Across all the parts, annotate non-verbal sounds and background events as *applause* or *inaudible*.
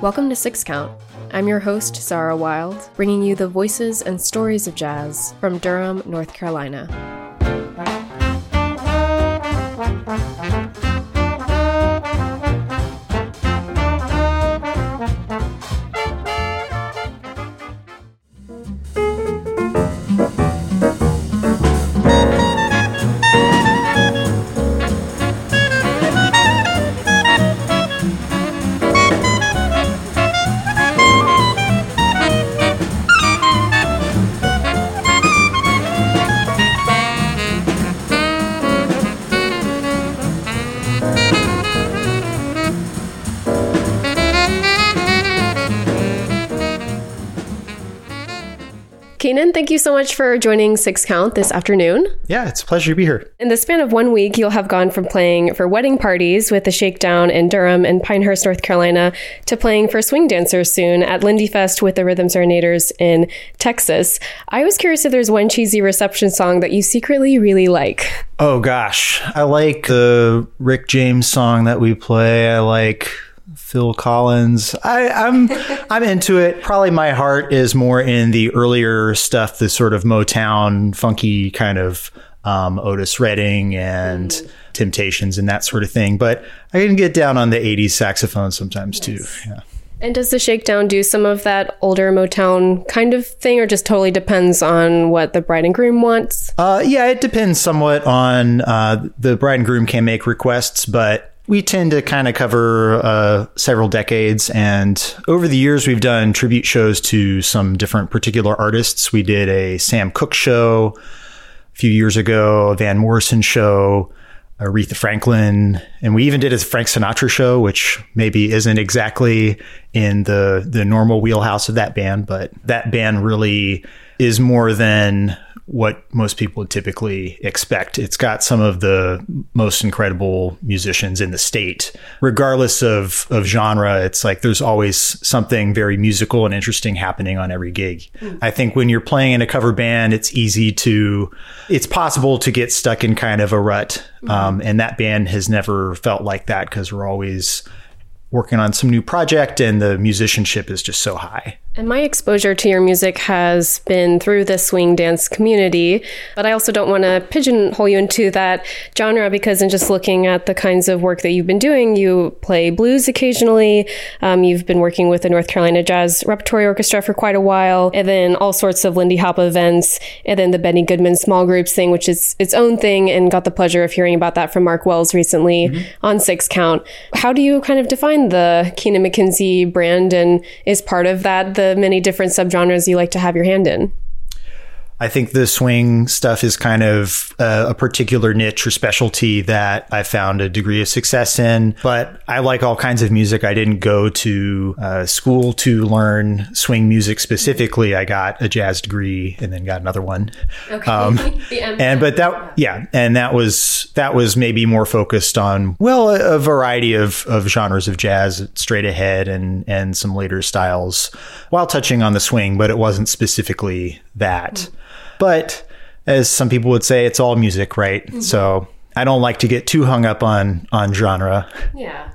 Welcome to Six Count. I'm your host, Xara Wild, bringing you the voices and stories of jazz from Durham, North Carolina. Keenan, thank you so much for joining Six Count this afternoon. Yeah, it's a pleasure to be here. In the span of one week, you'll have gone from playing for wedding parties with the Shakedown in Durham and Pinehurst, North Carolina, to playing for swing dancers soon at Lindy Fest with the Rhythm Serenaders in Texas. I was curious if there's one cheesy reception song that you secretly really like. Oh gosh, I like the Rick James song that we play. I like Phil Collins. I, I'm *laughs* I'm into it. Probably my heart is more in the earlier stuff, the sort of Motown, funky kind of um, Otis Redding and mm. Temptations and that sort of thing. But I can get down on the '80s saxophone sometimes too. Yeah. And does the shakedown do some of that older Motown kind of thing, or just totally depends on what the bride and groom wants? Uh, yeah, it depends somewhat on uh, the bride and groom can make requests, but we tend to kind of cover uh, several decades. And over the years, we've done tribute shows to some different particular artists. We did a Sam Cooke show a few years ago, a Van Morrison show, Aretha Franklin, and we even did a Frank Sinatra show, which maybe isn't exactly in the the normal wheelhouse of that band, but that band really is more than what most people would typically expect. It's got some of the most incredible musicians in the state. Regardless of, of genre, it's like there's always something very musical and interesting happening on every gig. Mm. I think when you're playing in a cover band, it's easy to, it's possible to get stuck in kind of a rut. Mm. Um, and that band has never felt like that because we're always working on some new project and the musicianship is just so high. And my exposure to your music has been through the swing dance community, but I also don't want to pigeonhole you into that genre because in just looking at the kinds of work that you've been doing, you play blues occasionally. Um, you've been working with the North Carolina Jazz Repertory Orchestra for quite a while, and then all sorts of Lindy Hop events, and then the Benny Goodman small groups thing, which is its own thing, and got the pleasure of hearing about that from Mark Wells recently mm-hmm. on Six Count. How do you kind of define the Keenan McKenzie brand, and is part of that the many different subgenres you like to have your hand in? I think the swing stuff is kind of uh, a particular niche or specialty that I found a degree of success in. But I like all kinds of music. I didn't go to uh, school to learn swing music specifically. I got a jazz degree and then got another one. Okay. Um, *laughs* and but that yeah, and that was that was maybe more focused on well a, a variety of of genres of jazz, straight ahead and and some later styles, while touching on the swing. But it wasn't specifically that. Mm-hmm. But as some people would say, it's all music, right? Mm-hmm. So I don't like to get too hung up on on genre. Yeah.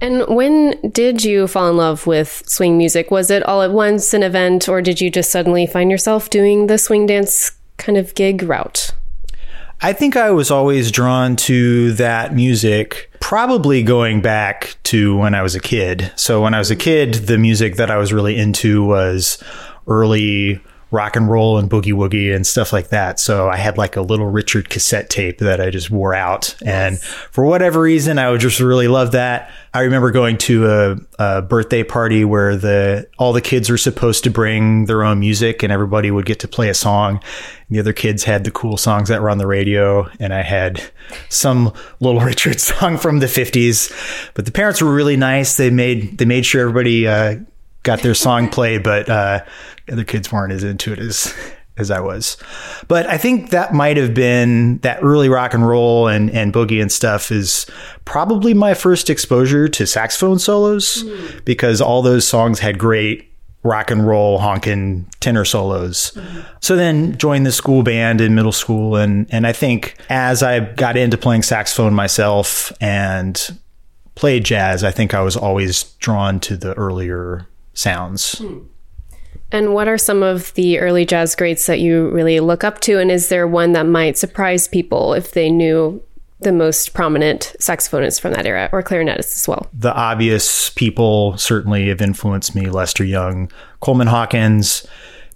And when did you fall in love with swing music? Was it all at once an event, or did you just suddenly find yourself doing the swing dance kind of gig route? I think I was always drawn to that music, probably going back to when I was a kid. So when I was a kid, the music that I was really into was early rock and roll and boogie woogie and stuff like that. So I had like a Little Richard cassette tape that I just wore out. Yes. And for whatever reason, I would just really love that. I remember going to a, a, birthday party where the all the kids were supposed to bring their own music and everybody would get to play a song. And the other kids had the cool songs that were on the radio and I had some little *laughs* Richard song from the 50s. But the parents were really nice. They made they made sure everybody uh, got their song *laughs* played, but uh, other kids weren't as into it as as I was. But I think that might have been that early rock and roll and, and boogie and stuff is probably my first exposure to saxophone solos mm. because all those songs had great rock and roll honking tenor solos. Mm-hmm. So then joined the school band in middle school and and I think as I got into playing saxophone myself and played jazz, I think I was always drawn to the earlier sounds. And what are some of the early jazz greats that you really look up to? And is there one that might surprise people if they knew the most prominent saxophonists from that era or clarinetists as well? The obvious people certainly have influenced me Lester Young, Coleman Hawkins,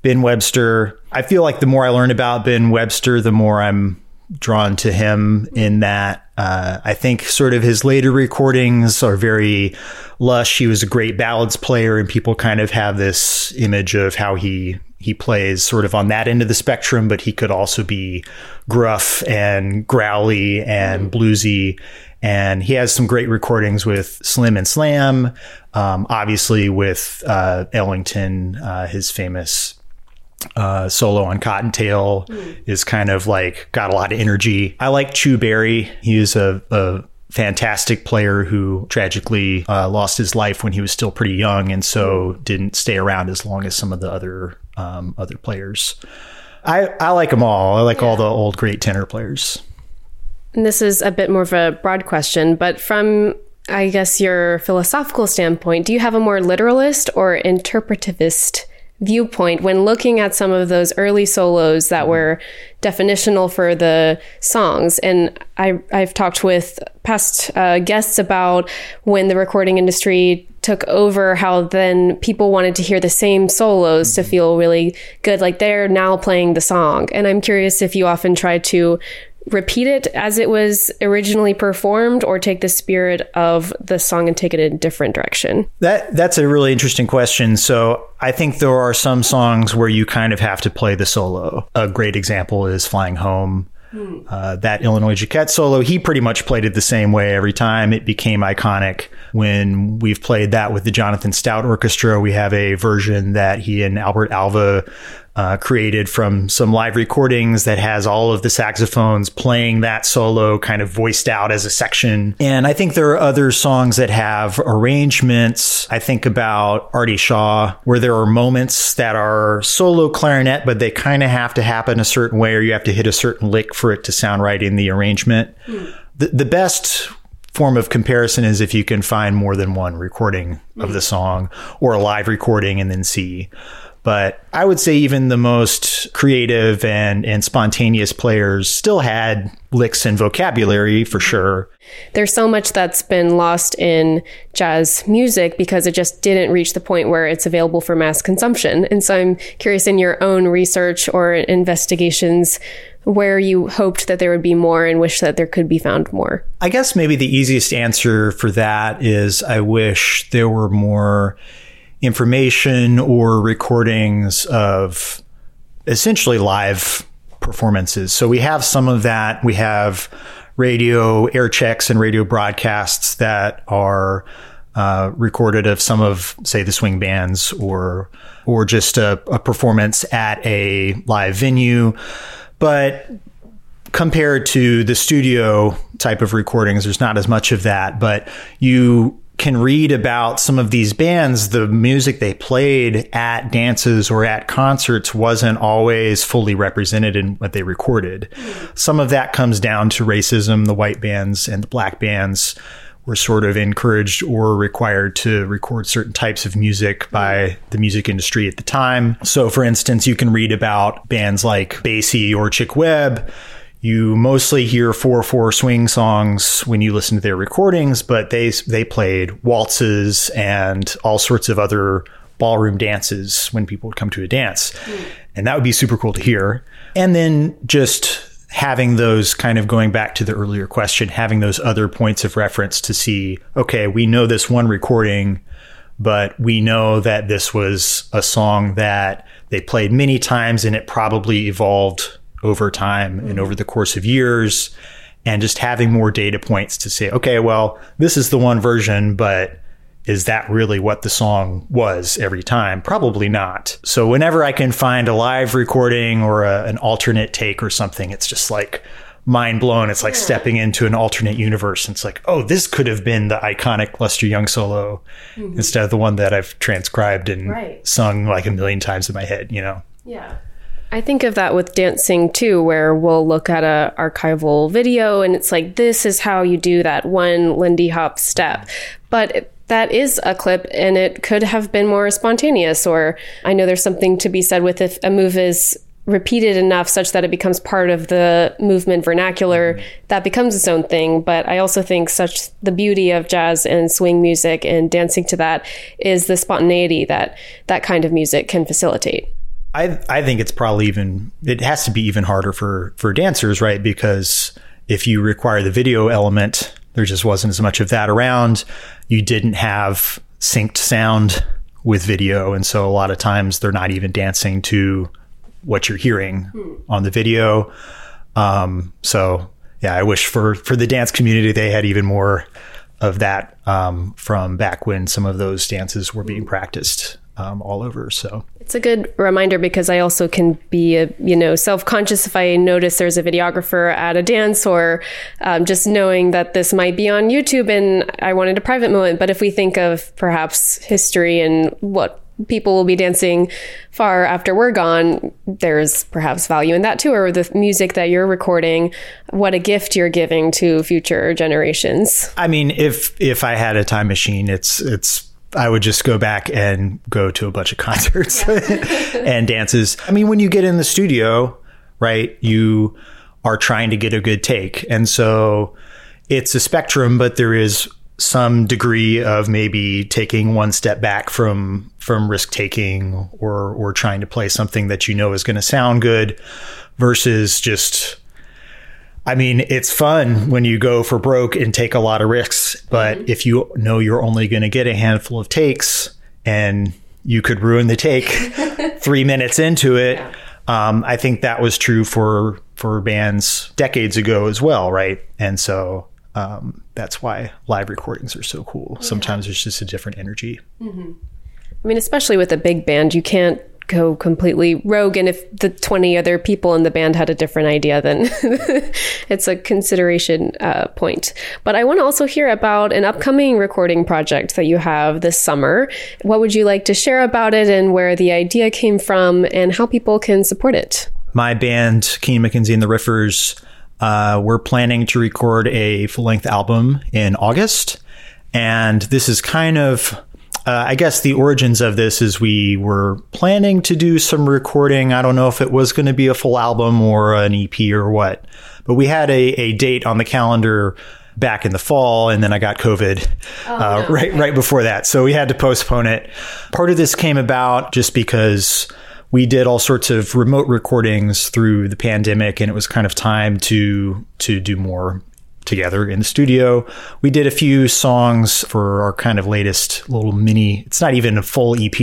Ben Webster. I feel like the more I learn about Ben Webster, the more I'm drawn to him in that uh, I think sort of his later recordings are very lush. He was a great ballads player, and people kind of have this image of how he he plays sort of on that end of the spectrum, but he could also be gruff and growly and bluesy. And he has some great recordings with Slim and Slam, um, obviously with uh, Ellington, uh, his famous uh, solo on Cottontail mm. is kind of like got a lot of energy. I like Chu Berry. He is a, a fantastic player who tragically uh, lost his life when he was still pretty young, and so didn't stay around as long as some of the other um, other players. I I like them all. I like yeah. all the old great tenor players. And this is a bit more of a broad question, but from I guess your philosophical standpoint, do you have a more literalist or interpretivist viewpoint when looking at some of those early solos that were definitional for the songs. And I, I've talked with past uh, guests about when the recording industry took over, how then people wanted to hear the same solos to feel really good, like they're now playing the song. And I'm curious if you often try to repeat it as it was originally performed or take the spirit of the song and take it in a different direction? That that's a really interesting question. So I think there are some songs where you kind of have to play the solo. A great example is Flying Home. Hmm. Uh, that Illinois Jacquet solo, he pretty much played it the same way every time. It became iconic when we've played that with the Jonathan Stout Orchestra. We have a version that he and Albert Alva uh, created from some live recordings that has all of the saxophones playing that solo kind of voiced out as a section. And I think there are other songs that have arrangements. I think about Artie Shaw, where there are moments that are solo clarinet, but they kind of have to happen a certain way or you have to hit a certain lick for it to sound right in the arrangement. Mm. The, the best form of comparison is if you can find more than one recording mm. of the song or a live recording and then see. But I would say even the most creative and, and spontaneous players still had licks and vocabulary for sure. There's so much that's been lost in jazz music because it just didn't reach the point where it's available for mass consumption. And so I'm curious in your own research or investigations where you hoped that there would be more and wish that there could be found more. I guess maybe the easiest answer for that is I wish there were more information or recordings of essentially live performances. So we have some of that. We have radio air checks and radio broadcasts that are uh, recorded of some of, say, the swing bands or or just a, a performance at a live venue. But compared to the studio type of recordings, there's not as much of that. But you can read about some of these bands, the music they played at dances or at concerts wasn't always fully represented in what they recorded. Some of that comes down to racism. The white bands and the black bands were sort of encouraged or required to record certain types of music by the music industry at the time. So, for instance, you can read about bands like Basie or Chick Webb you mostly hear 4-4 swing songs when you listen to their recordings, but they they played waltzes and all sorts of other ballroom dances when people would come to a dance. Mm. And that would be super cool to hear. And then just having those kind of going back to the earlier question, having those other points of reference to see, okay, we know this one recording, but we know that this was a song that they played many times and it probably evolved over time and over the course of years and just having more data points to say, okay, well, this is the one version, but is that really what the song was every time? Probably not. So whenever I can find a live recording or a, an alternate take or something, it's just like mind blown. It's like yeah. stepping into an alternate universe. And it's like, oh, this could have been the iconic Lester Young solo mm-hmm. instead of the one that I've transcribed and right. sung like a million times in my head, you know? Yeah. I think of that with dancing too, where we'll look at a archival video and it's like, this is how you do that one Lindy Hop step. But that is a clip and it could have been more spontaneous. Or I know there's something to be said with if a move is repeated enough such that it becomes part of the movement vernacular mm-hmm. that becomes its own thing but i also think such the beauty of jazz and swing music and dancing to that is the spontaneity that that kind of music can facilitate i i think it's probably even it has to be even harder for for dancers right? Because if you require the video element there just wasn't as much of that around. You didn't have synced sound with video. And so a lot of times they're not even dancing to what you're hearing hmm. on the video. Um, so yeah, I wish for for the dance community they had even more of that um, from back when some of those dances were being practiced um, all over. So it's a good reminder because I also can be a, you know self conscious if I notice there's a videographer at a dance or um, just knowing that this might be on YouTube and I wanted a private moment. But if we think of perhaps history and what people will be dancing far after we're gone, there's perhaps value in that too, or the music that you're recording, what a gift you're giving to future generations. I mean, if if I had a time machine, it's it's I would just go back and go to a bunch of *laughs* concerts *laughs* and dances. I mean, when you get in the studio, right, you are trying to get a good take. And so it's a spectrum, but there is some degree of maybe taking one step back from from risk taking or or trying to play something that you know is going to sound good versus just I mean, it's fun when you go for broke and take a lot of risks, but mm-hmm. if you know you're only going to get a handful of takes and you could ruin the take *laughs* 3 minutes into it, yeah. um, I think that was true for for bands decades ago as well, right? And so um, that's why live recordings are so cool. Yeah. Sometimes it's just a different energy. Mm-hmm. I mean, especially with a big band, you can't go completely rogue. And if the 20 other people in the band had a different idea, then *laughs* it's a consideration uh, point. But I want to also hear about an upcoming recording project that you have this summer. What would you like to share about it and where the idea came from and how people can support it? My band, Keenan McKenzie and the Riffers, uh, we're planning to record a full length album in August. And this is kind of, uh, I guess the origins of this is we were planning to do some recording. I don't know if it was going to be a full album or an EP or what, but we had a, a date on the calendar back in the fall and then I got COVID oh, uh, no. right right before that. So we had to postpone it. Part of this came about just because we did all sorts of remote recordings through the pandemic and it was kind of time to to do more together in the studio. We did a few songs for our kind of latest little mini. It's not even a full EP.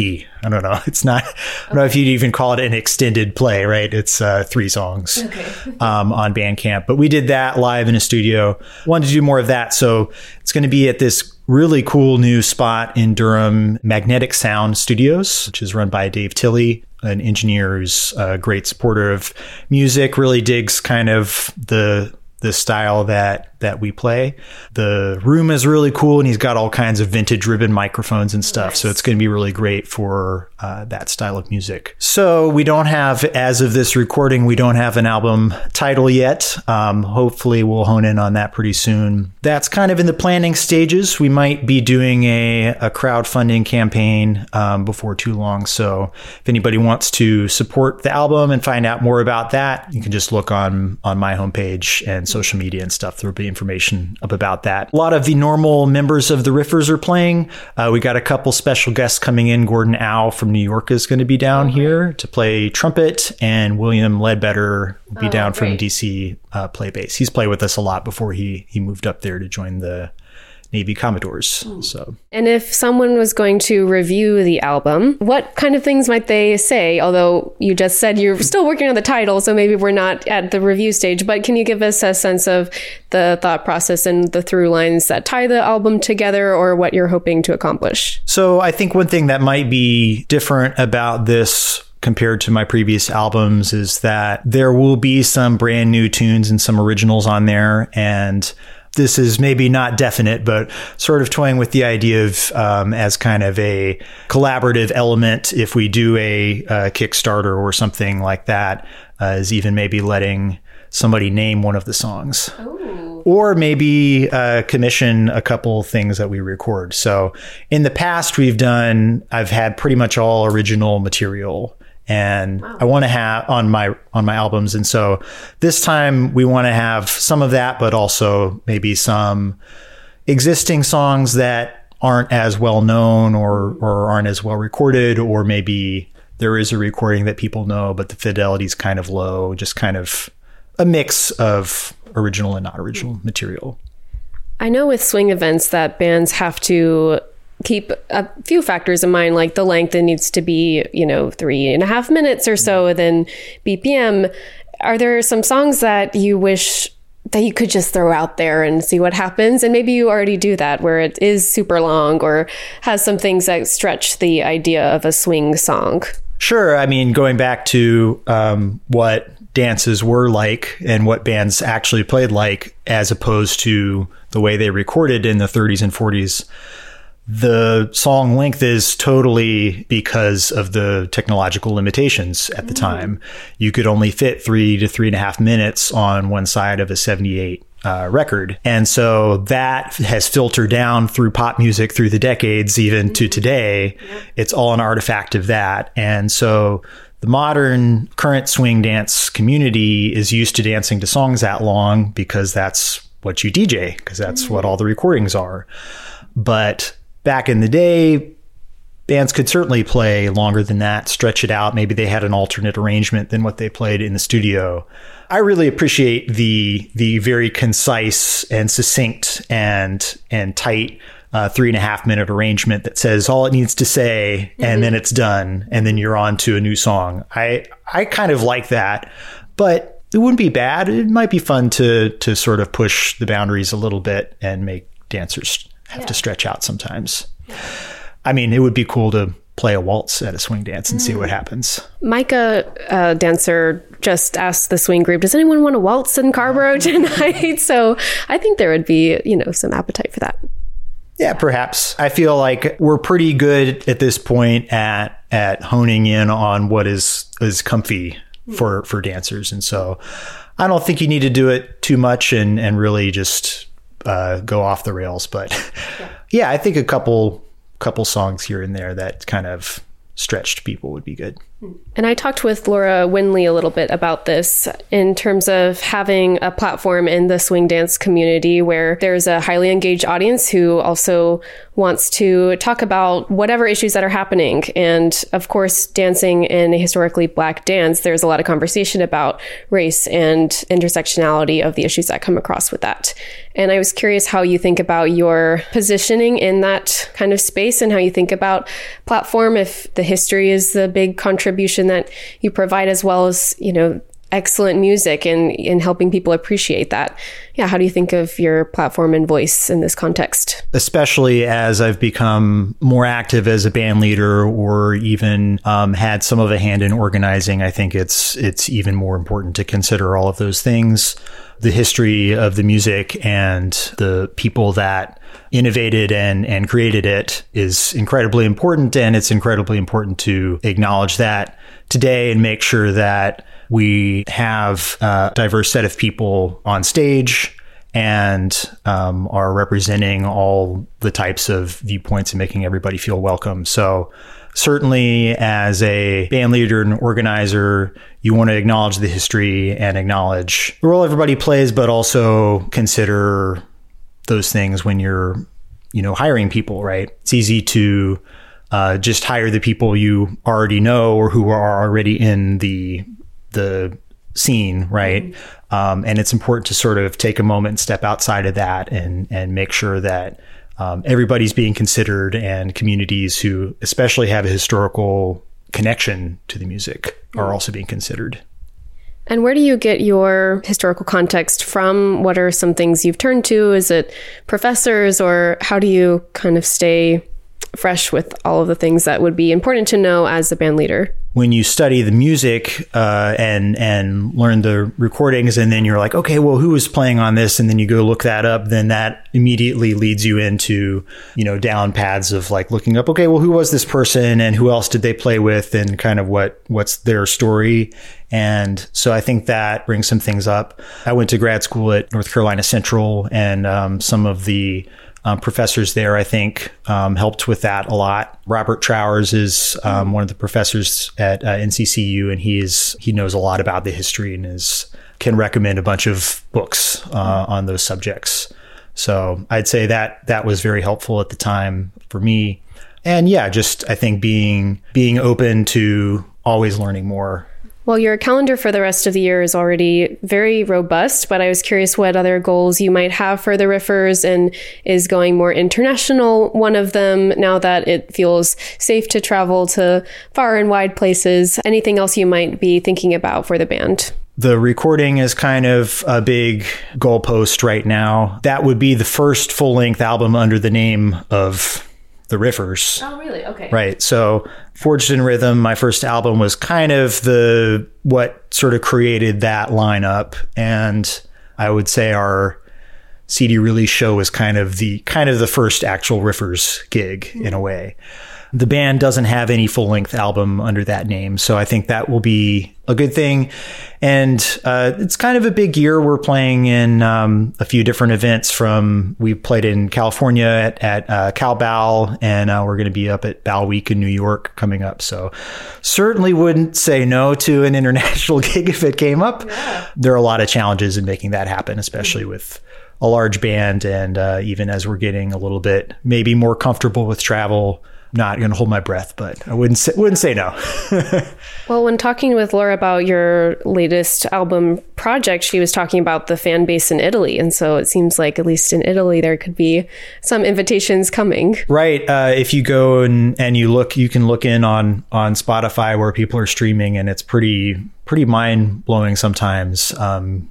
I don't know. *laughs* It's not. I don't know if you'd even call it an extended play. Right? It's uh, three songs okay. *laughs* um, on Bandcamp. But we did that live in a studio. Wanted to do more of that, so it's going to be at this really cool new spot in Durham, Magnetic Sound Studios, which is run by Dave Tilley an engineer who's a great supporter of music, really digs kind of the the style that that we play. The room is really cool, and he's got all kinds of vintage ribbon microphones and stuff. Nice. So it's going to be really great for uh, that style of music. So we don't have, as of this recording, we don't have an album title yet. Um, hopefully, we'll hone in on that pretty soon. That's kind of in the planning stages. We might be doing a, a crowdfunding campaign um, before too long. So if anybody wants to support the album and find out more about that, you can just look on on my homepage and social media and stuff. There'll be information up about that. A lot of the normal members of the Riffers are playing. Uh, we got a couple special guests coming in. Gordon Au from New York is going to be down here to play trumpet, and William Ledbetter will be oh, down great. from DC uh, play bass. He's played with us a lot before he he moved up there to join the Navy Commodores. Hmm. So, and if someone was going to review the album, what kind of things might they say? Although you just said you're still working on the title, so maybe we're not at the review stage. But can you give us a sense of the thought process and the through lines that tie the album together, or what you're hoping to accomplish? So, I think one thing that might be different about this compared to my previous albums is that there will be some brand new tunes and some originals on there and this is maybe not definite, but sort of toying with the idea of um, as kind of a collaborative element. If we do a, a Kickstarter or something like that, uh, is even maybe letting somebody name one of the songs. Ooh. Or maybe uh, commission a couple things that we record. So in the past, we've done, I've had pretty much all original material and wow. I want to have on my on my albums. And so this time we want to have some of that, but also maybe some existing songs that aren't as well known or or aren't as well recorded, or maybe there is a recording that people know, but the fidelity is kind of low. Just kind of a mix of original and not original hmm. material. I know with swing events that bands have to keep a few factors in mind, like the length it needs to be, you know, three and a half minutes or so, then BPM. Are there some songs that you wish that you could just throw out there and see what happens? And maybe you already do that where it is super long or has some things that stretch the idea of a swing song. Sure. I mean, going back to um, what dances were like and what bands actually played like, as opposed to the way they recorded in the 30s and 40s the song length is totally because of the technological limitations at the mm. time. You could only fit three to three and a half minutes on one side of a 78 uh, record. And so that has filtered down through pop music through the decades, even mm-hmm. to today. It's all an artifact of that. And so the modern current swing dance community is used to dancing to songs that long because that's what you DJ, because that's mm-hmm. what all the recordings are. But back in the day, bands could certainly play longer than that, stretch it out. Maybe they had an alternate arrangement than what they played in the studio. I really appreciate the the very concise and succinct and and tight uh, three and a half minute arrangement that says all it needs to say mm-hmm. and then it's done and then you're on to a new song. I I kind of like that, but it wouldn't be bad. It might be fun to to sort of push the boundaries a little bit and make dancers have yeah. to stretch out sometimes. I mean, it would be cool to play a waltz at a swing dance and mm. see what mm. happens. Micah, uh, dancer, just asked the swing group, "Does anyone want to waltz in Carrboro *laughs* tonight?" so I think there would be, you know, some appetite for that. Yeah, perhaps. I feel like we're pretty good at this point at at honing in on what is is comfy for for dancers, and so I don't think you need to do it too much and and really just uh, go off the rails. But *laughs* yeah. yeah, I think a couple couple songs here and there that kind of stretched people would be good. And I talked with Laura Windley a little bit about this in terms of having a platform in the swing dance community where there's a highly engaged audience who also wants to talk about whatever issues that are happening. And of course, dancing in a historically black dance, there's a lot of conversation about race and intersectionality of the issues that come across with that. And I was curious how you think about your positioning in that kind of space and how you think about platform if the history is the big contribution contribution that you provide as well as, you know, excellent music and in helping people appreciate that. Yeah, how do you think of your platform and voice in this context? Especially as I've become more active as a band leader or even um, had some of a hand in organizing, I think it's it's even more important to consider all of those things. The history of the music and the people that innovated and, and created it is incredibly important. And it's incredibly important to acknowledge that today and make sure that we have a diverse set of people on stage and um, are representing all the types of viewpoints and making everybody feel welcome. So, certainly as a band leader and organizer, you want to acknowledge the history and acknowledge the role everybody plays, but also consider those things when you're, you know, hiring people, right? It's easy to uh, just hire the people you already know or who are already in the the scene, right? Mm-hmm. Um, and it's important to sort of take a moment and step outside of that and and make sure that um, everybody's being considered and communities who especially have a historical connection to the music are mm-hmm. also being considered. And where do you get your historical context from? What are some things you've turned to? Is it professors, or how do you kind of stay fresh with all of the things that would be important to know as a band leader? When you study the music uh, and and learn the recordings, and then you're like, okay, well, who was playing on this, and then you go look that up, then that immediately leads you into you know down paths of like looking up, okay, well, who was this person, and who else did they play with, and kind of what what's their story, and so I think that brings some things up. I went to grad school at North Carolina Central, and um, some of the um, professors there, I think, um, helped with that a lot. Robert Trowers is um, one of the professors at uh, NCCU, and he is he knows a lot about the history and is can recommend a bunch of books uh, on those subjects. So I'd say that that was very helpful at the time for me. And yeah, just I think being being open to always learning more well, your calendar for the rest of the year is already very robust, but I was curious what other goals you might have for the Riffers and is going more international one of them now that it feels safe to travel to far and wide places? Anything else you might be thinking about for the band? The recording is kind of a big goalpost right now. That would be the first full length album under the name of the Riffers. Oh, really? Okay. Right. So Forged in Rhythm, my first album was kind of the what sort of created that lineup, and I would say our CD release show was kind of the kind of the first actual Riffers gig mm-hmm. in a way. The band doesn't have any full length album under that name, so I think that will be a good thing. And uh, it's kind of a big year. We're playing in um, a few different events. From we played in California at, at uh, CalBal, and uh, we're going to be up at Bal Week in New York coming up. So certainly wouldn't say no to an *laughs* international gig if it came up. Yeah. There are a lot of challenges in making that happen, especially mm-hmm. with a large band, and uh, even as we're getting a little bit maybe more comfortable with travel not going to hold my breath, but I wouldn't say, wouldn't say no. *laughs* well, when talking with Laura about your latest album project, she was talking about the fan base in Italy, and so it seems like at least in Italy there could be some invitations coming. Right. Uh, if you go and, and you look, you can look in on on Spotify where people are streaming, and it's pretty pretty mind blowing sometimes. Um,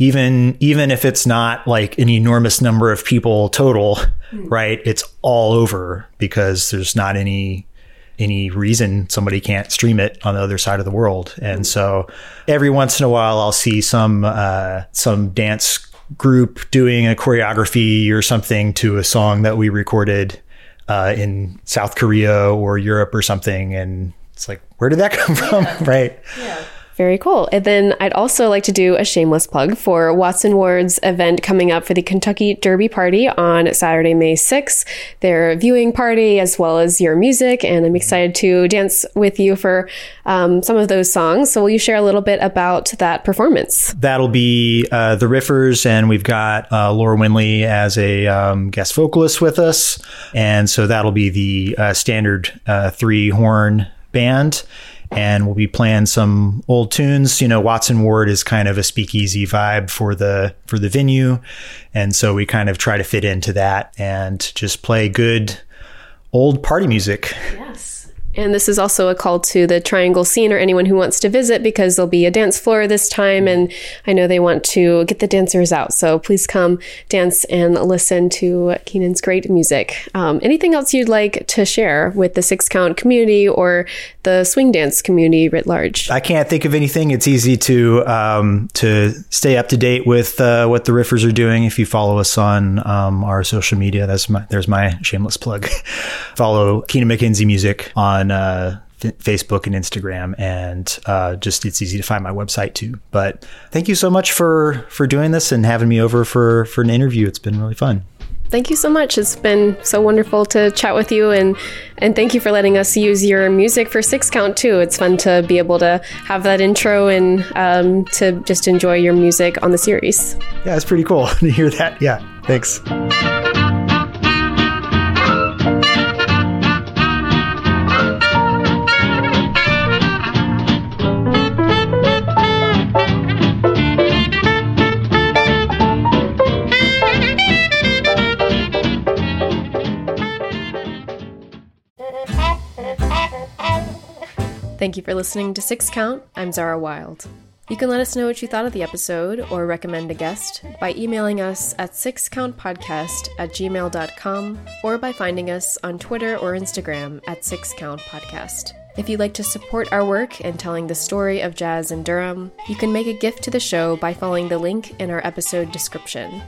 even even if it's not like an enormous number of people total, mm. right? It's all over because there's not any any reason somebody can't stream it on the other side of the world. And so every once in a while I'll see some uh, some dance group doing a choreography or something to a song that we recorded uh, in South Korea or Europe or something and it's like where did that *laughs* come from? Yeah. right. Yeah. Very cool. And then I'd also like to do a shameless plug for Watts & Ward's event coming up for the Kentucky Derby Party on Saturday, May 6th. Their viewing party, as well as your music. And I'm excited to dance with you for um, some of those songs. So will you share a little bit about that performance? That'll be uh, the Riffers, and we've got uh, Laura Windley as a um, guest vocalist with us. And so that'll be the uh, standard uh, three horn band and we'll be playing some old tunes. You know, Watts & Ward is kind of a speakeasy vibe for the for the venue, and so we kind of try to fit into that and just play good old party music. Yes. And this is also a call to the Triangle scene or anyone who wants to visit because there'll be a dance floor this time. And I know they want to get the dancers out. So please come dance and listen to Keenan's great music. Um, anything else you'd like to share with the six count community or the swing dance community writ large? I can't think of anything. It's easy to um, to stay up to date with uh, what the riffers are doing. If you follow us on um, our social media, that's my, there's my shameless plug. *laughs* follow Keenan McKenzie Music on on uh, f- Facebook and Instagram, and uh, just it's easy to find my website too. But thank you so much for for doing this and having me over for for an interview. It's been really fun. Thank you so much. It's been so wonderful to chat with you and and thank you for letting us use your music for six count too. It's fun to be able to have that intro and um, to just enjoy your music on the series. Yeah, it's pretty cool *laughs* to hear that. Yeah, thanks. Thank you for listening to Six Count. I'm Xara Wild. You can let us know what you thought of the episode or recommend a guest by emailing us at sixcountpodcast at gmail.com or by finding us on Twitter or Instagram at sixcountpodcast. If you'd like to support our work in telling the story of jazz in Durham, you can make a gift to the show by following the link in our episode description.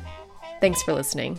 Thanks for listening.